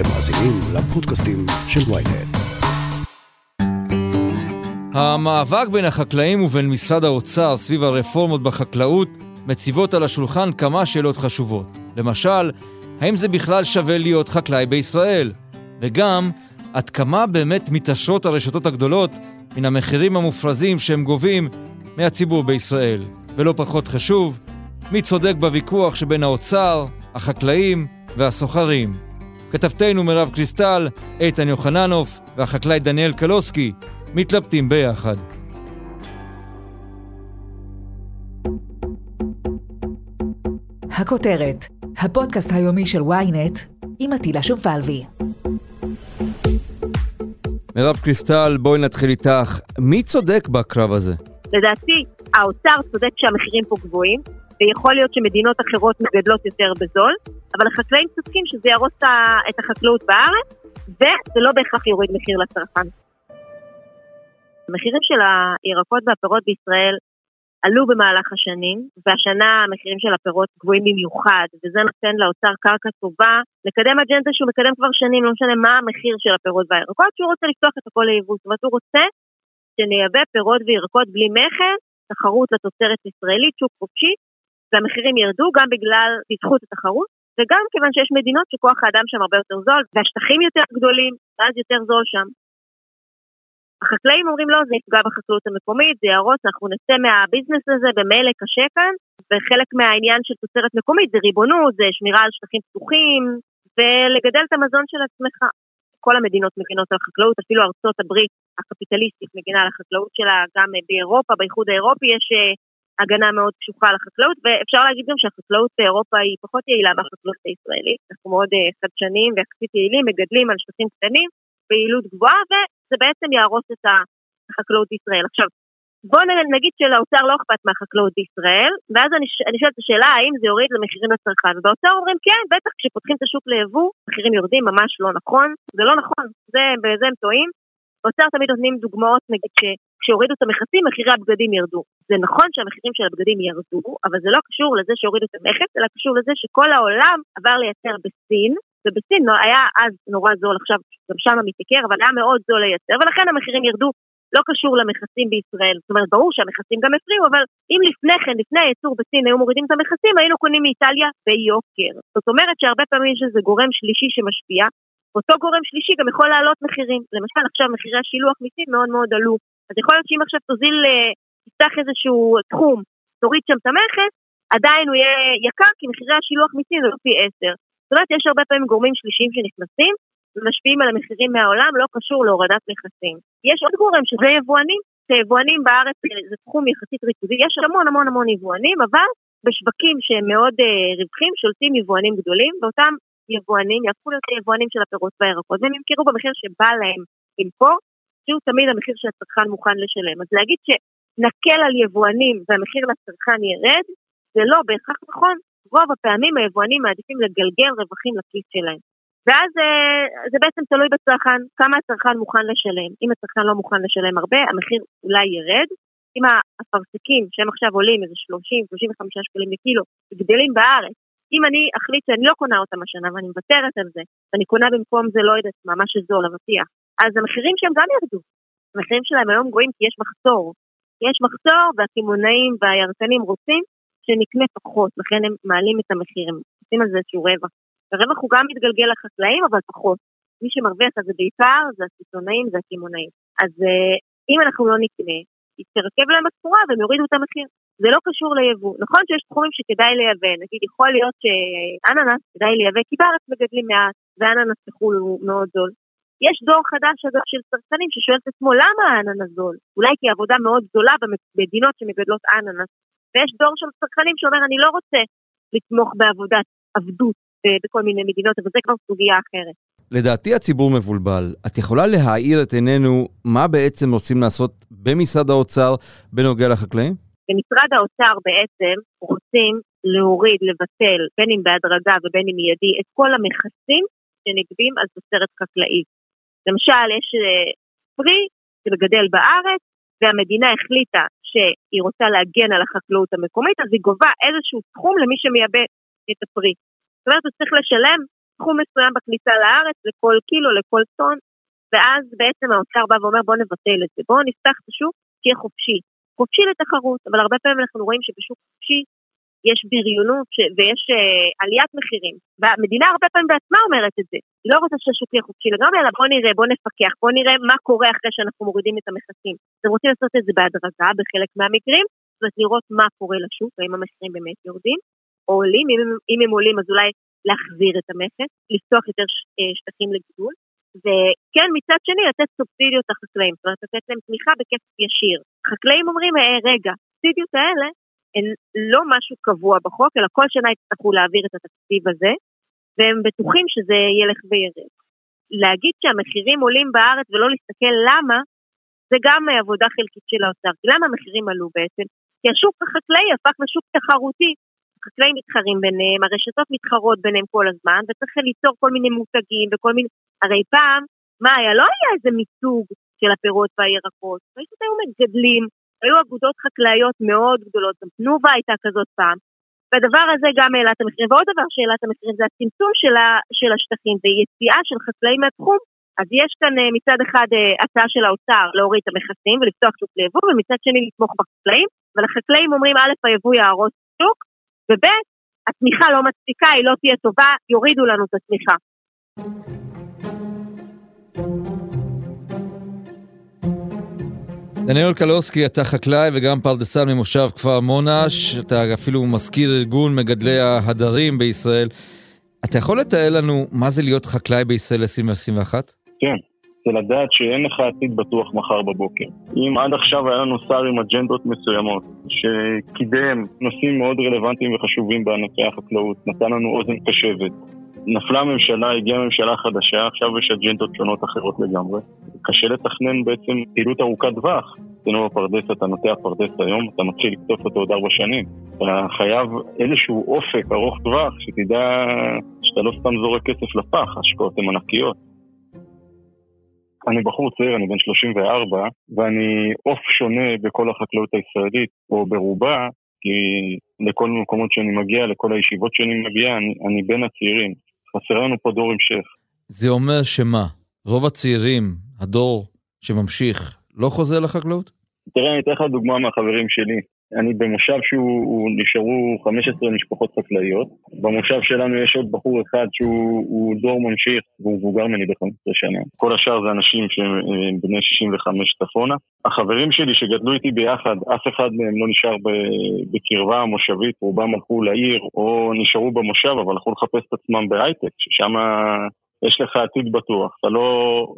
אתם מאזינים לפודקאסטים של ויינט. המאבק בין החקלאים ובין משרד האוצר סביב הרפורמות בחקלאות מציבות על השולחן כמה שאלות חשובות. למשל, האם זה בכלל שווה להיות חקלאי בישראל? וגם, עד כמה באמת מתעשרות הרשתות הגדולות מן המחירים המופרזים שהם גובים מהציבור בישראל? ולא פחות חשוב, מי צודק בוויכוח שבין האוצר, החקלאים והסוחרים. כתבתנו מירב קריסטל, איתן יוחננוף והחקלאי דניאל קלוסקי מתלבטים ביחד. הכותרת, הפודקאסט היומי של ynet עם עטילה שומפלבי. מירב קריסטל, בואי נתחיל איתך. מי צודק בקרב הזה? לדעתי, האוצר צודק שהמחירים פה גבוהים, ויכול להיות שמדינות אחרות מגדלות יותר בזול, אבל החקלאים צודקים שזה יהרוס את החקלאות בארץ, וזה לא בהכרח יוריד מחיר לצרכן. המחירים של הירקות והפירות בישראל עלו במהלך השנים, והשנה המחירים של הפירות גבוהים במיוחד, וזה נותן לאוצר קרקע טובה לקדם אג'נדה שהוא מקדם כבר שנים, לא משנה מה המחיר של הפירות והירקות, שהוא רוצה לפתוח את הכל ליבוא. זאת אומרת, הוא רוצה שנייבא פירות וירקות בלי מכס, תחרות לתוצרת ישראלית, שוק חופשי, והמחירים ירדו גם בגלל, בזכות התחרות, וגם כיוון שיש מדינות שכוח האדם שם הרבה יותר זול, והשטחים יותר גדולים, ואז יותר זול שם. החקלאים אומרים לא, זה יפגע בחקלאות המקומית, זה יהרוס, אנחנו נצא מהביזנס הזה, במילא קשה כאן, וחלק מהעניין של תוצרת מקומית זה ריבונות, זה שמירה על שטחים פתוחים, ולגדל את המזון של עצמך. כל המדינות מגינות על החקלאות, אפילו ארצות הברית הקפיטליסטית מגינה על החקלאות שלה, גם באירופה, באיחוד האירופי יש אה, הגנה מאוד קשוחה על החקלאות, ואפשר להגיד גם שהחקלאות באירופה היא פחות יעילה מהחקלאות הישראלית. אנחנו מאוד אה, חדשניים ויחסית יעילים, מגדלים על שטחים קטנים, ביעילות גבוהה, וזה בעצם יהרוס את החקלאות בישראל. עכשיו, בואו נגיד שלאוצר לא אכפת מהחקלאות בישראל, ואז אני, אני שואלת את השאלה האם זה יוריד למחירים לצרכן, ובאוצר אומרים כן, בטח כשפותחים את השוק ליבוא, מחירים יורדים, ממש לא נכון, זה לא נכון, זה, בזה הם טועים. באוצר תמיד נותנים דוגמאות, נגיד שכשהורידו את המכסים, מחירי הבגדים ירדו. זה נכון שהמחירים של הבגדים ירדו, אבל זה לא קשור לזה שהורידו את המכס, אלא קשור לזה שכל העולם עבר לייצר בסין, ובסין היה אז נורא זול, עכשיו גם שם מתייקר, אבל היה מאוד זול לייצר, ולכן המחירים ירדו לא קשור למכסים בישראל. זאת אומרת, ברור שהמכסים גם הפריעו, אבל אם לפני כן, לפני הייצור בסין היו מורידים את המכסים, היינו קונים מאיטליה ביוקר. זאת אומרת שהרבה פעמים יש איזה גורם שלישי שמשפיע, אותו גורם שלישי גם יכול להעלות מחירים. למשל, עכשיו מחירי השילוח מסין מאוד מאוד עלו. אז יכול להיות שאם עכשיו תוזיל, אה, תפתח איזשהו תחום, תוריד שם את המכס, עדיין הוא יהיה יקר, כי מחירי השילוח מסין זה לא פי עשר. זאת אומרת, יש הרבה פעמים גורמים שלישיים שנכנסים ומשפיעים על המחירים מהעולם, לא קשור להורדת מכסים. יש עוד גורם שזה יבואנים, שיבואנים בארץ זה תחום יחסית ריכוזי, יש המון המון המון יבואנים, אבל בשווקים שהם מאוד uh, רווחים שולטים יבואנים גדולים, ואותם יבואנים יהפכו להיות יבואנים של הפירות והירקות, והם ימכרו במחיר שבא להם למכור, שהוא תמיד המחיר שהצרכן מוכן לשלם. אז להגיד שנקל על יבואנים והמחיר לצרכן ירד, זה לא בהכרח נכון, רוב הפעמים היבואנים מעדיפים לגלגל רווחים לכיס שלהם. ואז אה, זה בעצם תלוי בצרכן, כמה הצרכן מוכן לשלם. אם הצרכן לא מוכן לשלם הרבה, המחיר אולי ירד. אם האפרסקים שהם עכשיו עולים איזה 30-35 שקלים לקילו, גדלים בארץ, אם אני אחליט שאני לא קונה אותם השנה ואני מוותרת על זה, ואני קונה במקום זה לא יודעת מה, מה שזול, אבטיח, אז המחירים שלהם גם ירדו. המחירים שלהם היום גבוהים כי יש מחסור. יש מחסור והקמעונאים והירקנים רוצים שנקנה פחות, לכן הם מעלים את המחיר, הם עושים על זה איזשהו רווח. הרווח הוא גם מתגלגל לחקלאים, אבל פחות. מי שמרוויח את זה בעיקר זה הסיטונאים והקמעונאים. אז uh, אם אנחנו לא נקנה, היא תרכב להם הסחורה והם יורידו את המחיר. זה לא קשור ליבוא. נכון שיש תחומים שכדאי לייבא, נגיד יכול להיות שאננס כדאי לייבא, כי בארץ מגדלים מעט, ואננס בחו"ל הוא מאוד זול. יש דור חדש אגב של צרכנים ששואל את עצמו למה האננס זול? אולי כי העבודה מאוד זולה במדינות שמגדלות אננס. ויש דור של צרכנים שאומר אני לא רוצה לתמוך בעבודת עבדות בכל מיני מדינות, אבל זה כבר סוגיה אחרת. לדעתי הציבור מבולבל. את יכולה להאיר את עינינו מה בעצם רוצים לעשות במשרד האוצר בנוגע לחקלאים? במשרד האוצר בעצם רוצים להוריד, לבטל, בין אם בהדרגה ובין אם מיידי, את כל המכסים שנגבים על תוצרת חקלאית. למשל, יש אה, פרי שמגדל בארץ, והמדינה החליטה שהיא רוצה להגן על החקלאות המקומית, אז היא גובה איזשהו תחום למי שמייבא את הפרי. זאת אומרת, הוא צריך לשלם סכום מסוים בכניסה לארץ לכל קילו, לכל טון, ואז בעצם האוצר בא ואומר בואו נבטל את זה, בואו נפתח את השוק, שיהיה חופשי. חופשי לתחרות, אבל הרבה פעמים אנחנו רואים שבשוק חופשי יש בריונות ש- ויש uh, עליית מחירים. והמדינה הרבה פעמים בעצמה אומרת את זה. היא לא רוצה שהשוק יהיה חופשי לגמרי, אלא בוא נראה, בוא נפקח, בוא נראה מה קורה אחרי שאנחנו מורידים את המכסים. אתם רוצים לעשות את זה בהדרגה בחלק מהמקרים, זאת אומרת לראות מה קורה לשוק, האם המחירים באמת יורדים, או עולים, אם, אם הם עולים אז אולי להחזיר את המכס, לפתוח יותר אה, שטחים לגידול. וכן, מצד שני, לתת סובסידיות לחקלאים, זאת אומרת, לתת להם תמיכה בכסף ישיר. חקלאים אומרים, אה, רגע, הסובסידיות האלה הן לא משהו קבוע בחוק, אלא כל שנה יצטרכו להעביר את התקציב הזה, והם בטוחים שזה ילך וירד. להגיד שהמחירים עולים בארץ ולא להסתכל למה, זה גם אה, עבודה חלקית של האוצר. כי למה המחירים עלו בעצם? כי השוק החקלאי הפך לשוק תחרותי. החקלאים מתחרים ביניהם, הרשתות מתחרות ביניהם כל הזמן, וצריך ליצור כל מיני מותגים וכל מיני... הרי פעם, מה היה? לא היה איזה מיתוג של הפירות והירקות, פשוט היו מגדלים, היו אגודות חקלאיות מאוד גדולות, גם תנובה הייתה כזאת פעם. והדבר הזה גם העלה את המחירים. ועוד דבר שהעלה את המחירים זה הצמצום של, ה, של השטחים ויציאה של חקלאים מהתחום. אז יש כאן אה, מצד אחד אה, הצעה של האוצר להוריד את המכסים ולפתוח שוק ליבוא, ומצד שני לתמוך בחקלאים. אבל החקלאים אומרים א', היבוא יהרוס שוק, וב', התמיכה לא מספיקה, היא לא תהיה טובה, יורידו לנו את התמיכה. דניאל קלוסקי, אתה חקלאי וגם פרדסן ממושב כפר מונש, אתה אפילו מזכיר ארגון מגדלי ההדרים בישראל. אתה יכול לתאר לנו מה זה להיות חקלאי בישראל 2021? כן, זה לדעת שאין לך עתיד בטוח מחר בבוקר. אם עד עכשיו היה לנו שר עם אג'נדות מסוימות, שקידם נושאים מאוד רלוונטיים וחשובים בענפי החקלאות, נתן לנו אוזן קשבת, נפלה הממשלה, הגיעה ממשלה חדשה, עכשיו יש אג'נדות שונות אחרות לגמרי. קשה לתכנן בעצם פעילות ארוכת טווח. אצלנו בפרדס, אתה נוטע פרדס היום, אתה מתחיל לקטוף אותו עוד ארבע שנים. אתה חייב איזשהו אופק ארוך טווח, שתדע שאתה לא סתם זורק כסף לפח, ההשקעות הן ענקיות. אני בחור צעיר, אני בן 34, ואני עוף שונה בכל החקלאות הישראלית, או ברובה, כי לכל המקומות שאני מגיע, לכל הישיבות שאני מגיע, אני, אני בין הצעירים. חסר לנו פה דור המשך. זה אומר שמה? רוב הצעירים, הדור שממשיך, לא חוזר לחקלאות? תראה, אני אתן לך דוגמה מהחברים שלי. אני במושב שהוא, נשארו 15 משפחות חקלאיות. במושב שלנו יש עוד בחור אחד שהוא דור ממשיך, והוא מבוגר ממני ב-15 שנה. כל השאר זה אנשים שהם אה, בני 65 צפונה. החברים שלי שגדלו איתי ביחד, אף אחד מהם לא נשאר בקרבה המושבית, רובם הלכו לעיר או נשארו במושב, אבל הלכו לחפש את עצמם בהייטק, ששם יש לך עתיד בטוח. אתה לא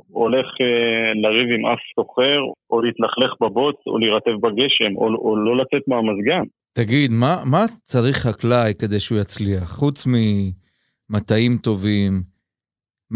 הולך אה, לריב עם אף סוחר, או להתלכלך בבוץ, או להירטב בגשם, או, או לא לצאת מהמזגן. תגיד, מה, מה צריך חקלאי כדי שהוא יצליח? חוץ ממטעים טובים,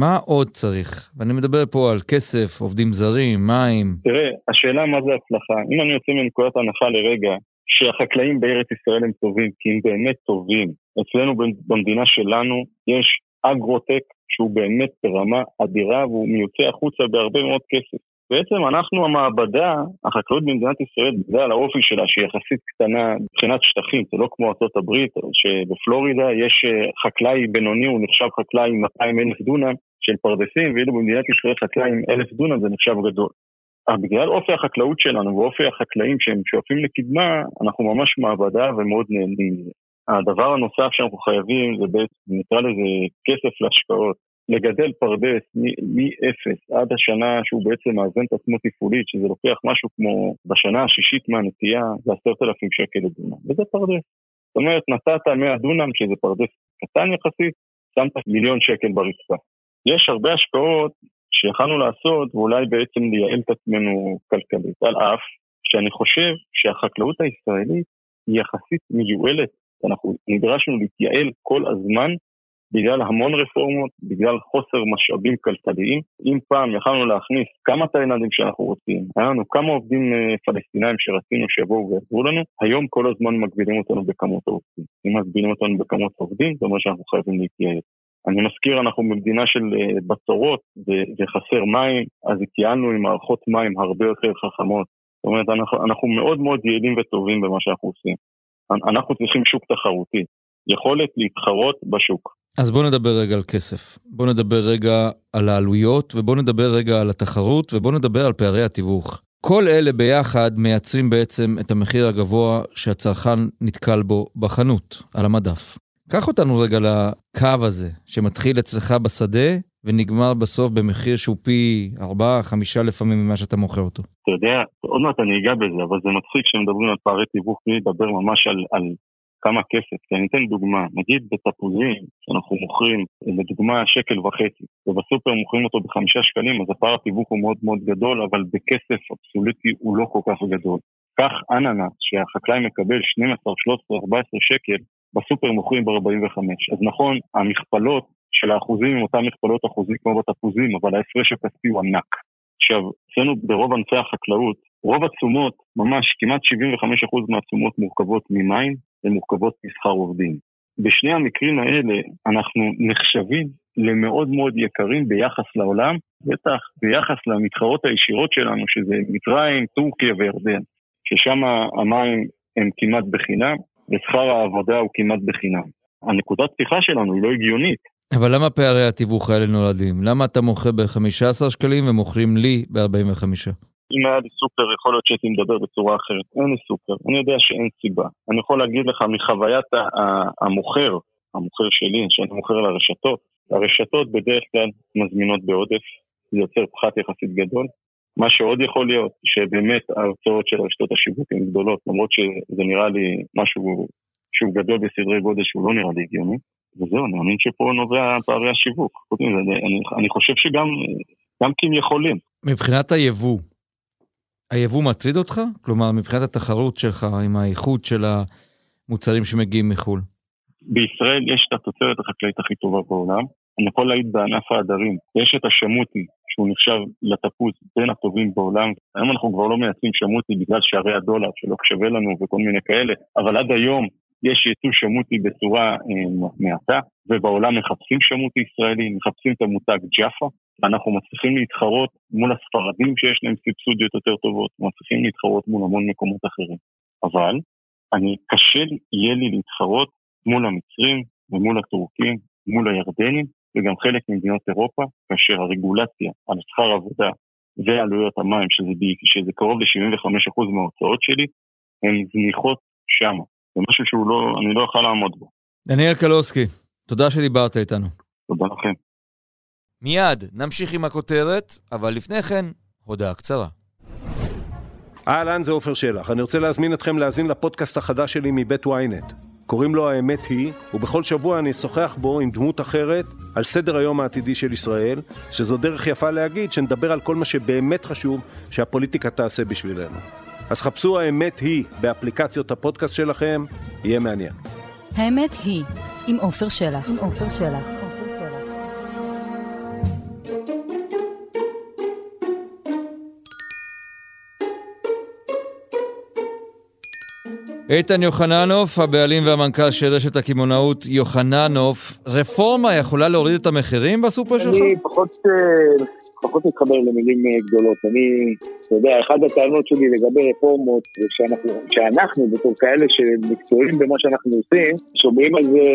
מה עוד צריך? ואני מדבר פה על כסף, עובדים זרים, מים. תראה, השאלה מה זה הצלחה. אם אני יוצא מנקודת הנחה לרגע, שהחקלאים בארץ ישראל הם טובים, כי הם באמת טובים. אצלנו במדינה שלנו יש אגרוטק שהוא באמת ברמה אדירה והוא מיוצא החוצה בהרבה מאוד כסף. בעצם אנחנו המעבדה, החקלאות במדינת ישראל, בגלל האופי שלה שהיא יחסית קטנה מבחינת שטחים, זה לא כמו ארה"ב, שבפלורידה יש חקלאי בינוני, הוא נחשב חקלאי עם 200 אלף דונם של פרדסים, ואילו במדינת ישראל חקלאי עם אלף דונם זה נחשב גדול. אבל בגלל אופי החקלאות שלנו ואופי החקלאים שהם שואפים לקדמה, אנחנו ממש מעבדה ומאוד נהנים מזה. הדבר הנוסף שאנחנו חייבים זה בעצם, נקרא לזה כסף להשקעות. לגדל פרדס מ-0 עד השנה שהוא בעצם מאזן את עצמו תפעולית, שזה לוקח משהו כמו בשנה השישית מהנטיעה, זה עשרת אלפים שקל לדונם, וזה פרדס. זאת אומרת, נתת 100 דונם, שזה פרדס קטן יחסית, שמת מיליון שקל ברצפה. יש הרבה השקעות שיכלנו לעשות, ואולי בעצם לייעל את עצמנו כלכלית, על אף שאני חושב שהחקלאות הישראלית היא יחסית מיועלת אנחנו נדרשנו להתייעל כל הזמן בגלל המון רפורמות, בגלל חוסר משאבים כלכליים. אם פעם יכלנו להכניס כמה תאילנדים שאנחנו רוצים, היה לנו כמה עובדים פלסטינאים שרצינו שיבואו ויעזרו לנו, היום כל הזמן מגבילים אותנו בכמות העובדים. אם מגבילים אותנו בכמות העובדים, זה אומר שאנחנו חייבים להתייעל. אני מזכיר, אנחנו במדינה של בצורות וחסר מים, אז התייעלנו עם מערכות מים הרבה יותר חכמות. זאת אומרת, אנחנו, אנחנו מאוד מאוד יעילים וטובים במה שאנחנו עושים. אנחנו צריכים שוק תחרותי, יכולת להתחרות בשוק. אז בואו נדבר רגע על כסף. בואו נדבר רגע על העלויות, ובואו נדבר רגע על התחרות, ובואו נדבר על פערי התיווך. כל אלה ביחד מייצרים בעצם את המחיר הגבוה שהצרכן נתקל בו בחנות, על המדף. קח אותנו רגע לקו הזה, שמתחיל אצלך בשדה ונגמר בסוף במחיר שהוא פי ארבעה, חמישה לפעמים ממה שאתה מוכר אותו. אתה יודע, עוד מעט אני אגע בזה, אבל זה מצחיק כשמדברים על פערי תיווך, בלי לדבר ממש על, על כמה כסף. כי אני אתן דוגמה, נגיד בתפוזים, שאנחנו מוכרים לדוגמה שקל וחצי, ובסופר מוכרים אותו בחמישה שקלים, אז הפער התיווך הוא מאוד מאוד גדול, אבל בכסף אבסולוטי הוא לא כל כך גדול. כך אננס, שהחקלאי מקבל 12, 13, 14 שקל, בסופר מוכרים ב-45. אז נכון, המכפלות של האחוזים הם אותן מכפלות אחוזים כמו בתפוזים, אבל ההפרש הכספי הוא ענק. עכשיו, אצלנו ברוב ענפי החקלאות, רוב התשומות, ממש כמעט 75% מהתשומות מורכבות ממים ומורכבות משכר עובדים. בשני המקרים האלה אנחנו נחשבים למאוד מאוד יקרים ביחס לעולם, בטח ביחס למתחרות הישירות שלנו, שזה מצרים, טורקיה וירדן, ששם המים הם כמעט בחינם, ושכר העבודה הוא כמעט בחינם. הנקודת פתיחה שלנו היא לא הגיונית. אבל למה פערי התיווך האלה נולדים? למה אתה מוכר ב-15 שקלים ומוכרים לי ב-45? אם היה לי סופר, יכול להיות שהייתי מדבר בצורה אחרת. אין לי סופר, אני יודע שאין סיבה. אני יכול להגיד לך מחוויית המוכר, המוכר שלי, שאני מוכר לרשתות, הרשתות בדרך כלל מזמינות בעודף, זה יוצר פחת יחסית גדול. מה שעוד יכול להיות, שבאמת ההרצאות של רשתות השיווק הן גדולות, למרות שזה נראה לי משהו שהוא גדול בסדרי גודל שהוא לא נראה לי הגיוני. וזהו, אני מאמין שפה נובע פערי השיווק. אני, אני חושב שגם גם כי הם יכולים. מבחינת היבוא, היבוא מטריד אותך? כלומר, מבחינת התחרות שלך עם האיכות של המוצרים שמגיעים מחו"ל. בישראל יש את התוצרת החקלאית הכי טובה בעולם. אני יכול להעיד בענף העדרים. יש את השמוטי, שהוא נחשב לתפוץ בין הטובים בעולם. היום אנחנו כבר לא מייצאים שמוטי בגלל שערי הדולר, שלא שווה לנו וכל מיני כאלה, אבל עד היום יש ייצוא שמוטי בצורה אה, מעטה, ובעולם מחפשים שמוטי ישראלי, מחפשים את המותג ג'אפה. אנחנו מצליחים להתחרות מול הספרדים שיש להם סבסודיות יותר טובות, מצליחים להתחרות מול המון מקומות אחרים. אבל אני, קשה יהיה לי להתחרות מול המצרים ומול הטורקים, מול הירדנים וגם חלק ממדינות אירופה, כאשר הרגולציה על שכר עבודה ועלויות המים, שזה, שזה קרוב ל-75% מההוצאות שלי, הן זניחות שמה. זה משהו שהוא לא, אני לא יכול לעמוד בו. דניאל קלוסקי, תודה שדיברת איתנו. תודה לכם. מיד נמשיך עם הכותרת, אבל לפני כן, הודעה קצרה. אהלן, זה עופר שלח. אני רוצה להזמין אתכם להאזין לפודקאסט החדש שלי מבית ynet. קוראים לו האמת היא, ובכל שבוע אני אשוחח בו עם דמות אחרת על סדר היום העתידי של ישראל, שזו דרך יפה להגיד שנדבר על כל מה שבאמת חשוב שהפוליטיקה תעשה בשבילנו. אז חפשו האמת היא באפליקציות הפודקאסט שלכם, יהיה מעניין. האמת היא, עם עופר שלח. עם עופר שלח. איתן יוחננוף, הבעלים והמנכ"ל של רשת הקמעונאות יוחננוף, רפורמה יכולה להוריד את המחירים בסופר שלך? אני פחות אה, פחות מתחבר למילים אה, גדולות. אני, אתה יודע, אחת הטענות שלי לגבי רפורמות, זה שאנחנו, שאנחנו בתור כאלה שמקצועיים במה שאנחנו עושים, שומעים על זה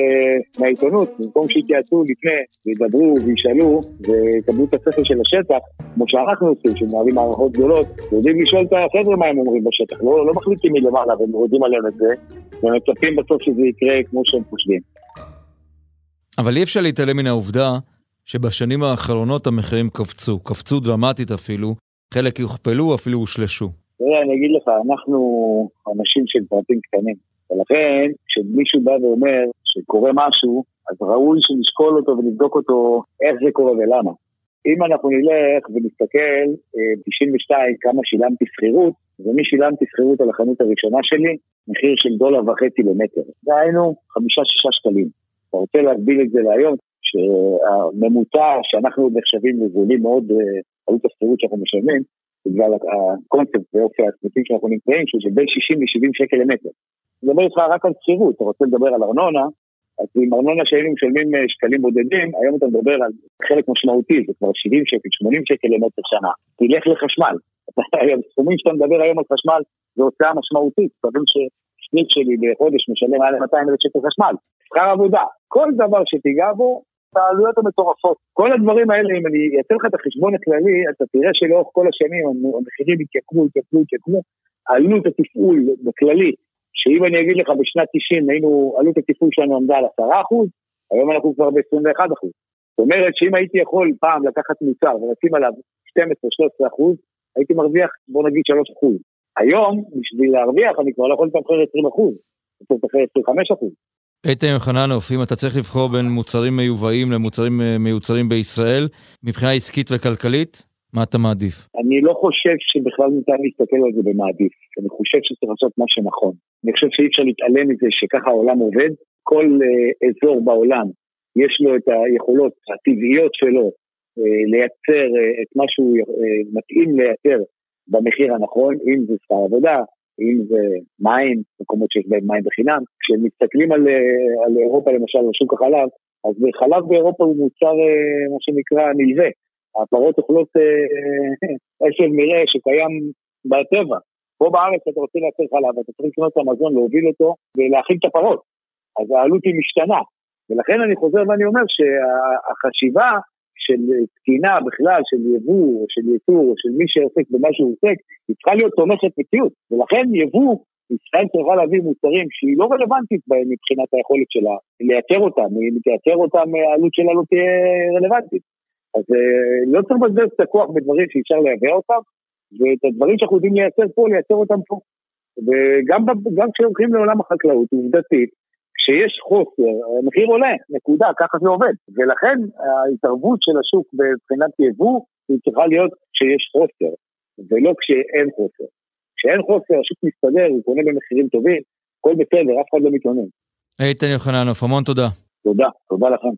מהעיתונות, במקום שיתייעצו לפני, וידברו וישאלו, ויקבלו את הספר של השטח, כמו שאנחנו עושים, שמנהלים מערכות גדולות, יודעים לשאול את החבר'ה מה הם אומרים בשטח, לא, לא מחליטים מלמעלה ומורידים עליהם את זה, ומצפים בסוף שזה יקרה כמו שהם חושבים. אבל אי אפשר להתעלם מן העובדה שבשנים האחרונות המחירים קפצו, קפצו דרמטית אפילו, חלק יוכפלו, אפילו הושלשו. תראה, אני אגיד לך, אנחנו אנשים של פרטים קטנים, ולכן כשמישהו בא ואומר שקורה משהו, אז ראוי שנשקול אותו ונבדוק אותו איך זה קורה ולמה. אם אנחנו נלך ונסתכל, 92 אה, כמה שילמתי שכירות, ומי שילמתי שכירות על החנות הראשונה שלי, מחיר של דולר וחצי למטר. דהיינו, חמישה-שישה שקלים. אתה רוצה להגביל את זה להיום, שהממוצע שאנחנו נחשבים לזולים מאוד, אה, עלות השכירות שאנחנו משלמים, בגלל הקונספט ואופי הספציפי שאנחנו נמצאים, שזה בין 60 ל-70 שקל למטר. אני מדבר איתך רק על שכירות, אתה רוצה לדבר על ארנונה, אז עם ארנונה שהיינו משלמים אה, שקלים בודדים, היום אתה מדבר על חלק משמעותי, זה כבר 70 שקל, 80 שקל למטר שנה. תלך לחשמל. הסכומים שאתה מדבר היום על חשמל, זו הוצאה משמעותית. מבין ששניק שלי בחודש משלם מעל 200 אלף שקל חשמל. שכר עבודה, כל דבר שתיגע בו, העלויות המטורפות. כל הדברים האלה, אם אני אעשה לך את החשבון הכללי, אתה תראה שלאורך כל השנים המחירים התייקרו, התייקרו, התייקרו. עלות התפעול בכללי, שאם אני אגיד לך בשנת 90 היינו, עלות התפעול שלנו עמדה על 10%, היום אנחנו כבר ב-21%. זאת אומרת שאם הייתי יכול פעם לקחת מוצר ולשים עליו 12-13%, הייתי מרוויח בוא נגיד 3%. היום, בשביל להרוויח אני כבר לא יכול לתמחר 20%, אני צריך לתמחר 25%. איתן יוחננוף, אם אתה צריך לבחור בין מוצרים מיובאים למוצרים אה, מיוצרים בישראל, מבחינה עסקית וכלכלית, מה אתה מעדיף? אני לא חושב שבכלל ניתן להסתכל על זה במעדיף. אני חושב שצריך לעשות מה שנכון. אני חושב שאי אפשר להתעלם מזה שככה העולם עובד. כל uh, אזור בעולם יש לו את היכולות הטבעיות שלו uh, לייצר uh, את מה שהוא uh, מתאים לייצר במחיר הנכון, אם זה שכר עבודה, אם זה מים, מקומות שיש בהם מים בחינם. כשמסתכלים על, uh, על אירופה למשל, על שוק החלב, אז חלב באירופה הוא מוצר, uh, מה שנקרא, נלווה. הפרות אוכלות עשב מרעה שקיים בטבע. פה בארץ אתה רוצה לייצר חלב, אתה צריך לקנות את המזון, להוביל אותו ולהאכיל את הפרות. אז העלות היא משתנה. ולכן אני חוזר ואני אומר שהחשיבה של תקינה בכלל, של יבוא, או של ייצור, או של מי שעוסק במה שהוא עוסק, היא צריכה להיות תומכת מציאות. ולכן יבוא, ישראל צריכה להביא מוצרים שהיא לא רלוונטית בהם מבחינת היכולת שלה לייצר אותם. אם תייצר אותם, העלות שלה לא תהיה רלוונטית. אז אה, לא צריך לבזבז את הכוח בדברים שאפשר לייבא אותם, ואת הדברים שאנחנו יודעים לייצר פה, לייצר אותם פה. וגם כשהולכים לעולם החקלאות, עובדתית, כשיש חוסר, המחיר עולה, נקודה, ככה זה עובד. ולכן ההתערבות של השוק מבחינת יבוא, היא צריכה להיות כשיש חוסר, ולא כשאין חוסר. כשאין חוסר, השוק מסתדר, הוא קונה במחירים טובים, הכל בסדר, אף אחד לא מתלונן. איתן יוחננוף, המון תודה. תודה, תודה לכם.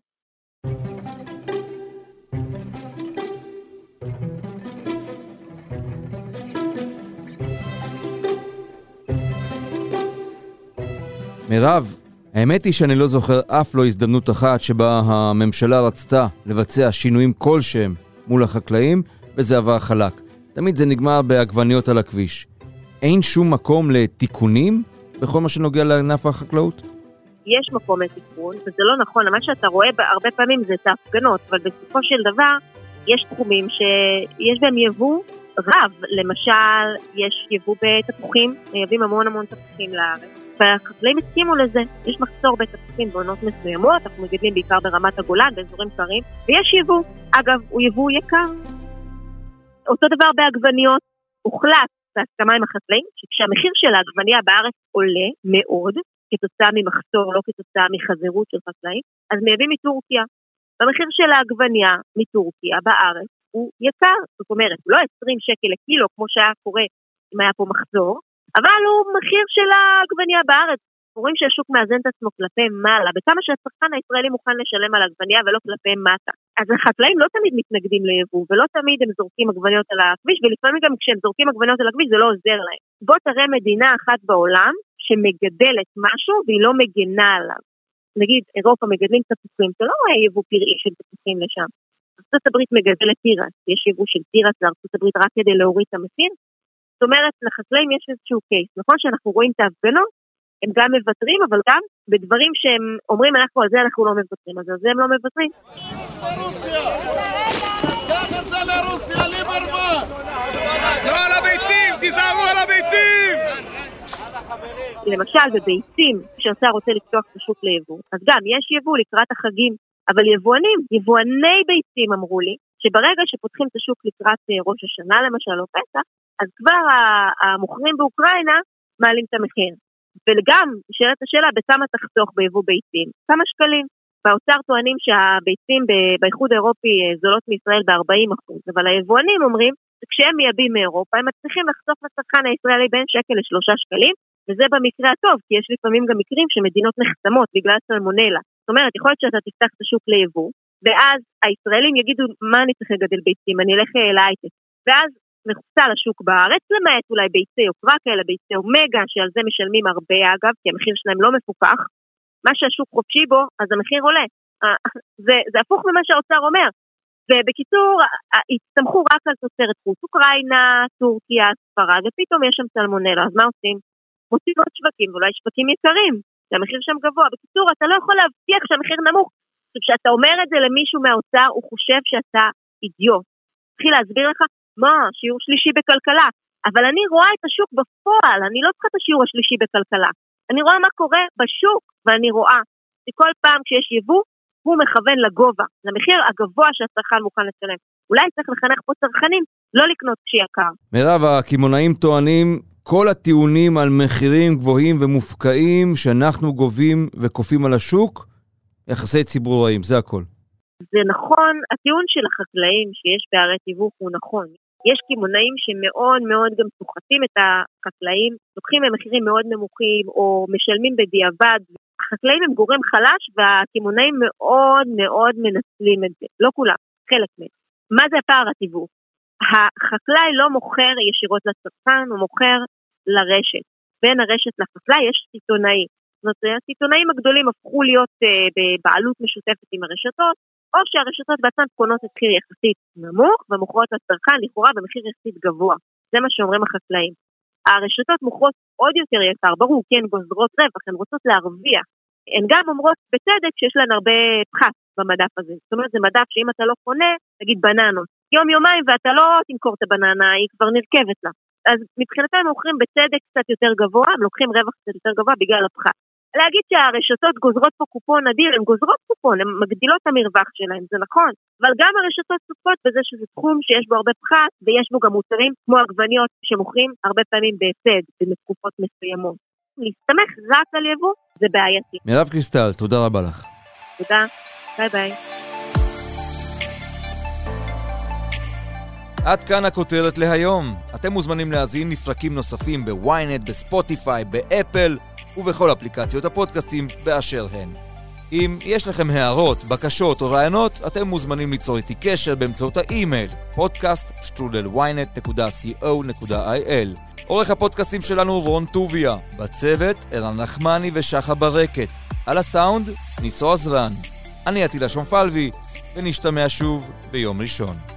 מירב, האמת היא שאני לא זוכר אף לא הזדמנות אחת שבה הממשלה רצתה לבצע שינויים כלשהם מול החקלאים, וזה עבר חלק. תמיד זה נגמר בעגבניות על הכביש. אין שום מקום לתיקונים בכל מה שנוגע לענף החקלאות? יש מקום לתיקון, וזה לא נכון, מה שאתה רואה הרבה פעמים זה את ההפגנות, אבל בסופו של דבר יש תחומים שיש בהם יבוא רב, למשל יש יבוא בתפוחים, מייבאים המון המון תפוחים לארץ. והחקלאים הסכימו לזה. יש מחסור בתפוחים בעונות מסוימות, אנחנו מגדלים בעיקר ברמת הגולן, באזורים קרים, ויש יבוא. אגב, הוא יבוא יקר. אותו דבר בעגבניות, הוחלט בהסכמה עם החקלאים, שכשהמחיר של העגבניה בארץ עולה מאוד, כתוצאה ממחסור, לא כתוצאה מחזירות של חקלאים, אז מייבאים מטורקיה. והמחיר של העגבניה מטורקיה בארץ הוא יקר, זאת אומרת, לא 20 שקל לקילו כמו שהיה קורה אם היה פה מחזור, אבל הוא מחיר של העגבניה בארץ. רואים שהשוק מאזן את עצמו כלפי מעלה, בכמה שהצרכן הישראלי מוכן לשלם על עגבניה ולא כלפי מטה. אז החקלאים לא תמיד מתנגדים ליבוא, ולא תמיד הם זורקים עגבניות על הכביש, ולפעמים גם כשהם זורקים עגבניות על הכביש זה לא עוזר להם. בוא תראה מדינה אחת בעולם שמגדלת משהו והיא לא מגנה עליו. נגיד, אירופה מגדלים תפוחים, זה לא יבוא פראי של תפוחים לשם. ארה"ב מגדלת תירס, יש יבוא של תירס לארה"ב רק כדי להוריד את המחיר, אומרת, לחקלאים יש איזשהו קייס. נכון שאנחנו רואים את ההפגנות, הם גם מוותרים, אבל גם בדברים שהם אומרים, אנחנו על זה אנחנו לא מוותרים, אז על זה הם לא מוותרים. למשל בביצים, כשהשר רוצה לפתוח את השוק ליבוא, אז גם יש יבוא לקראת החגים, אבל יבואנים, יבואני ביצים אמרו לי, שברגע שפותחים את השוק לקראת אה, ראש השנה למשל או פסח, אז כבר המוכרים באוקראינה מעלים את המחיר. וגם, נשאלת השאלה, בכמה תחסוך ביבוא ביצים? כמה שקלים? באוצר טוענים שהביצים באיחוד האירופי אה, זולות מישראל ב-40%, אבל היבואנים אומרים שכשהם מייבאים מאירופה הם מצליחים לחסוך לצרכן הישראלי בין שקל לשלושה שקלים, וזה במקרה הטוב, כי יש לפעמים גם מקרים שמדינות נחסמות בגלל סלמונלה. זאת אומרת, יכול להיות שאתה תפתח את השוק ליבוא, ואז הישראלים יגידו, מה אני צריך לגדל ביצים? אני אלך אה, להייטק. ואז מחוצה לשוק בארץ, למעט אולי ביצי יוקרה כאלה, ביצי אומגה, שעל זה משלמים הרבה אגב, כי המחיר שלהם לא מפוקח. מה שהשוק חופשי בו, אז המחיר עולה. אה, זה, זה הפוך ממה שהאוצר אומר. ובקיצור, הסתמכו רק על תוצרת חוץ, אוקראינה, טורקיה, ספרד, ופתאום יש שם סלמונלה, אז מה עושים? מוצאים עוד שווקים, ואולי שווקים יקרים, שהמחיר שם גבוה. בקיצור, אתה לא יכול להבטיח שהמחיר נמוך. כשאתה אומר את זה למישהו מהאוצר, הוא חושב שאתה אידיוט. התחיל להסביר לך, מה, שיעור שלישי בכלכלה. אבל אני רואה את השוק בפועל, אני לא צריכה את השיעור השלישי בכלכלה. אני רואה מה קורה בשוק, ואני רואה שכל פעם כשיש יבוא, הוא מכוון לגובה, למחיר הגבוה שהצרכן מוכן לשלם. אולי צריך לחנך פה צרכנים לא לקנות כשיקר. מירב, הקמעונאים טוענים כל הטיעונים על מחירים גבוהים ומופקעים שאנחנו גובים וכופים על השוק, יחסי ציבור רעים, זה הכל. זה נכון, הטיעון של החקלאים שיש פערי תיווך הוא נכון. יש קמעונאים שמאוד מאוד גם סוחטים את החקלאים, לוקחים במחירים מאוד נמוכים או משלמים בדיעבד. החקלאים הם גורם חלש והקמעונאים מאוד מאוד מנצלים את זה, לא כולם, חלק מהם. מה זה פער התיווך? החקלאי לא מוכר ישירות לצרכן, הוא מוכר לרשת. בין הרשת לחקלאי יש סיטונאי. זאת אומרת, הסיטונאים הגדולים הפכו להיות uh, בבעלות משותפת עם הרשתות, או שהרשתות בעצמן קונות את מחיר יחסית נמוך ומוכרות לצרכן לכאורה במחיר יחסית גבוה. זה מה שאומרים החקלאים. הרשתות מוכרות עוד יותר יקר, ברור, כן, גוזרות רווח, הן רוצות להרוויח. הן גם אומרות בצדק שיש להן הרבה פחת במדף הזה. זאת אומרת, זה מדף שאם אתה לא קונה, נגיד בננות, יום יומיים ואתה לא תמכור את הבננה, היא כבר נרכבת לה. אז מבחינתם הם מוכרים בצדק קצת יותר גבוה, הם לוקחים רווח קצת יותר גבוה בגלל הפחת. להגיד שהרשתות גוזרות פה קופון אדיר, הן גוזרות קופון, הן מגדילות את המרווח שלהן, זה נכון. אבל גם הרשתות צופות בזה שזה תחום שיש בו הרבה פחת, ויש בו גם מוצרים כמו עגבניות שמוכרים הרבה פעמים בהפסד, בתקופות מסוימות. להסתמך רק על יבוא זה בעייתי. מירב קריסטל, תודה רבה לך. תודה, ביי ביי. עד כאן הכותרת להיום. אתם מוזמנים להזין לפרקים נוספים בוויינט, בספוטיפיי, באפל ובכל אפליקציות הפודקאסטים באשר הן. אם יש לכם הערות, בקשות או רעיונות, אתם מוזמנים ליצור איתי קשר באמצעות האימייל podcaststudelynet.co.il עורך הפודקאסטים שלנו רון טוביה, בצוות ערן נחמני ושחה ברקת, על הסאונד ניסו עזרן. אני עטילה שומפלבי, ונשתמע שוב ביום ראשון.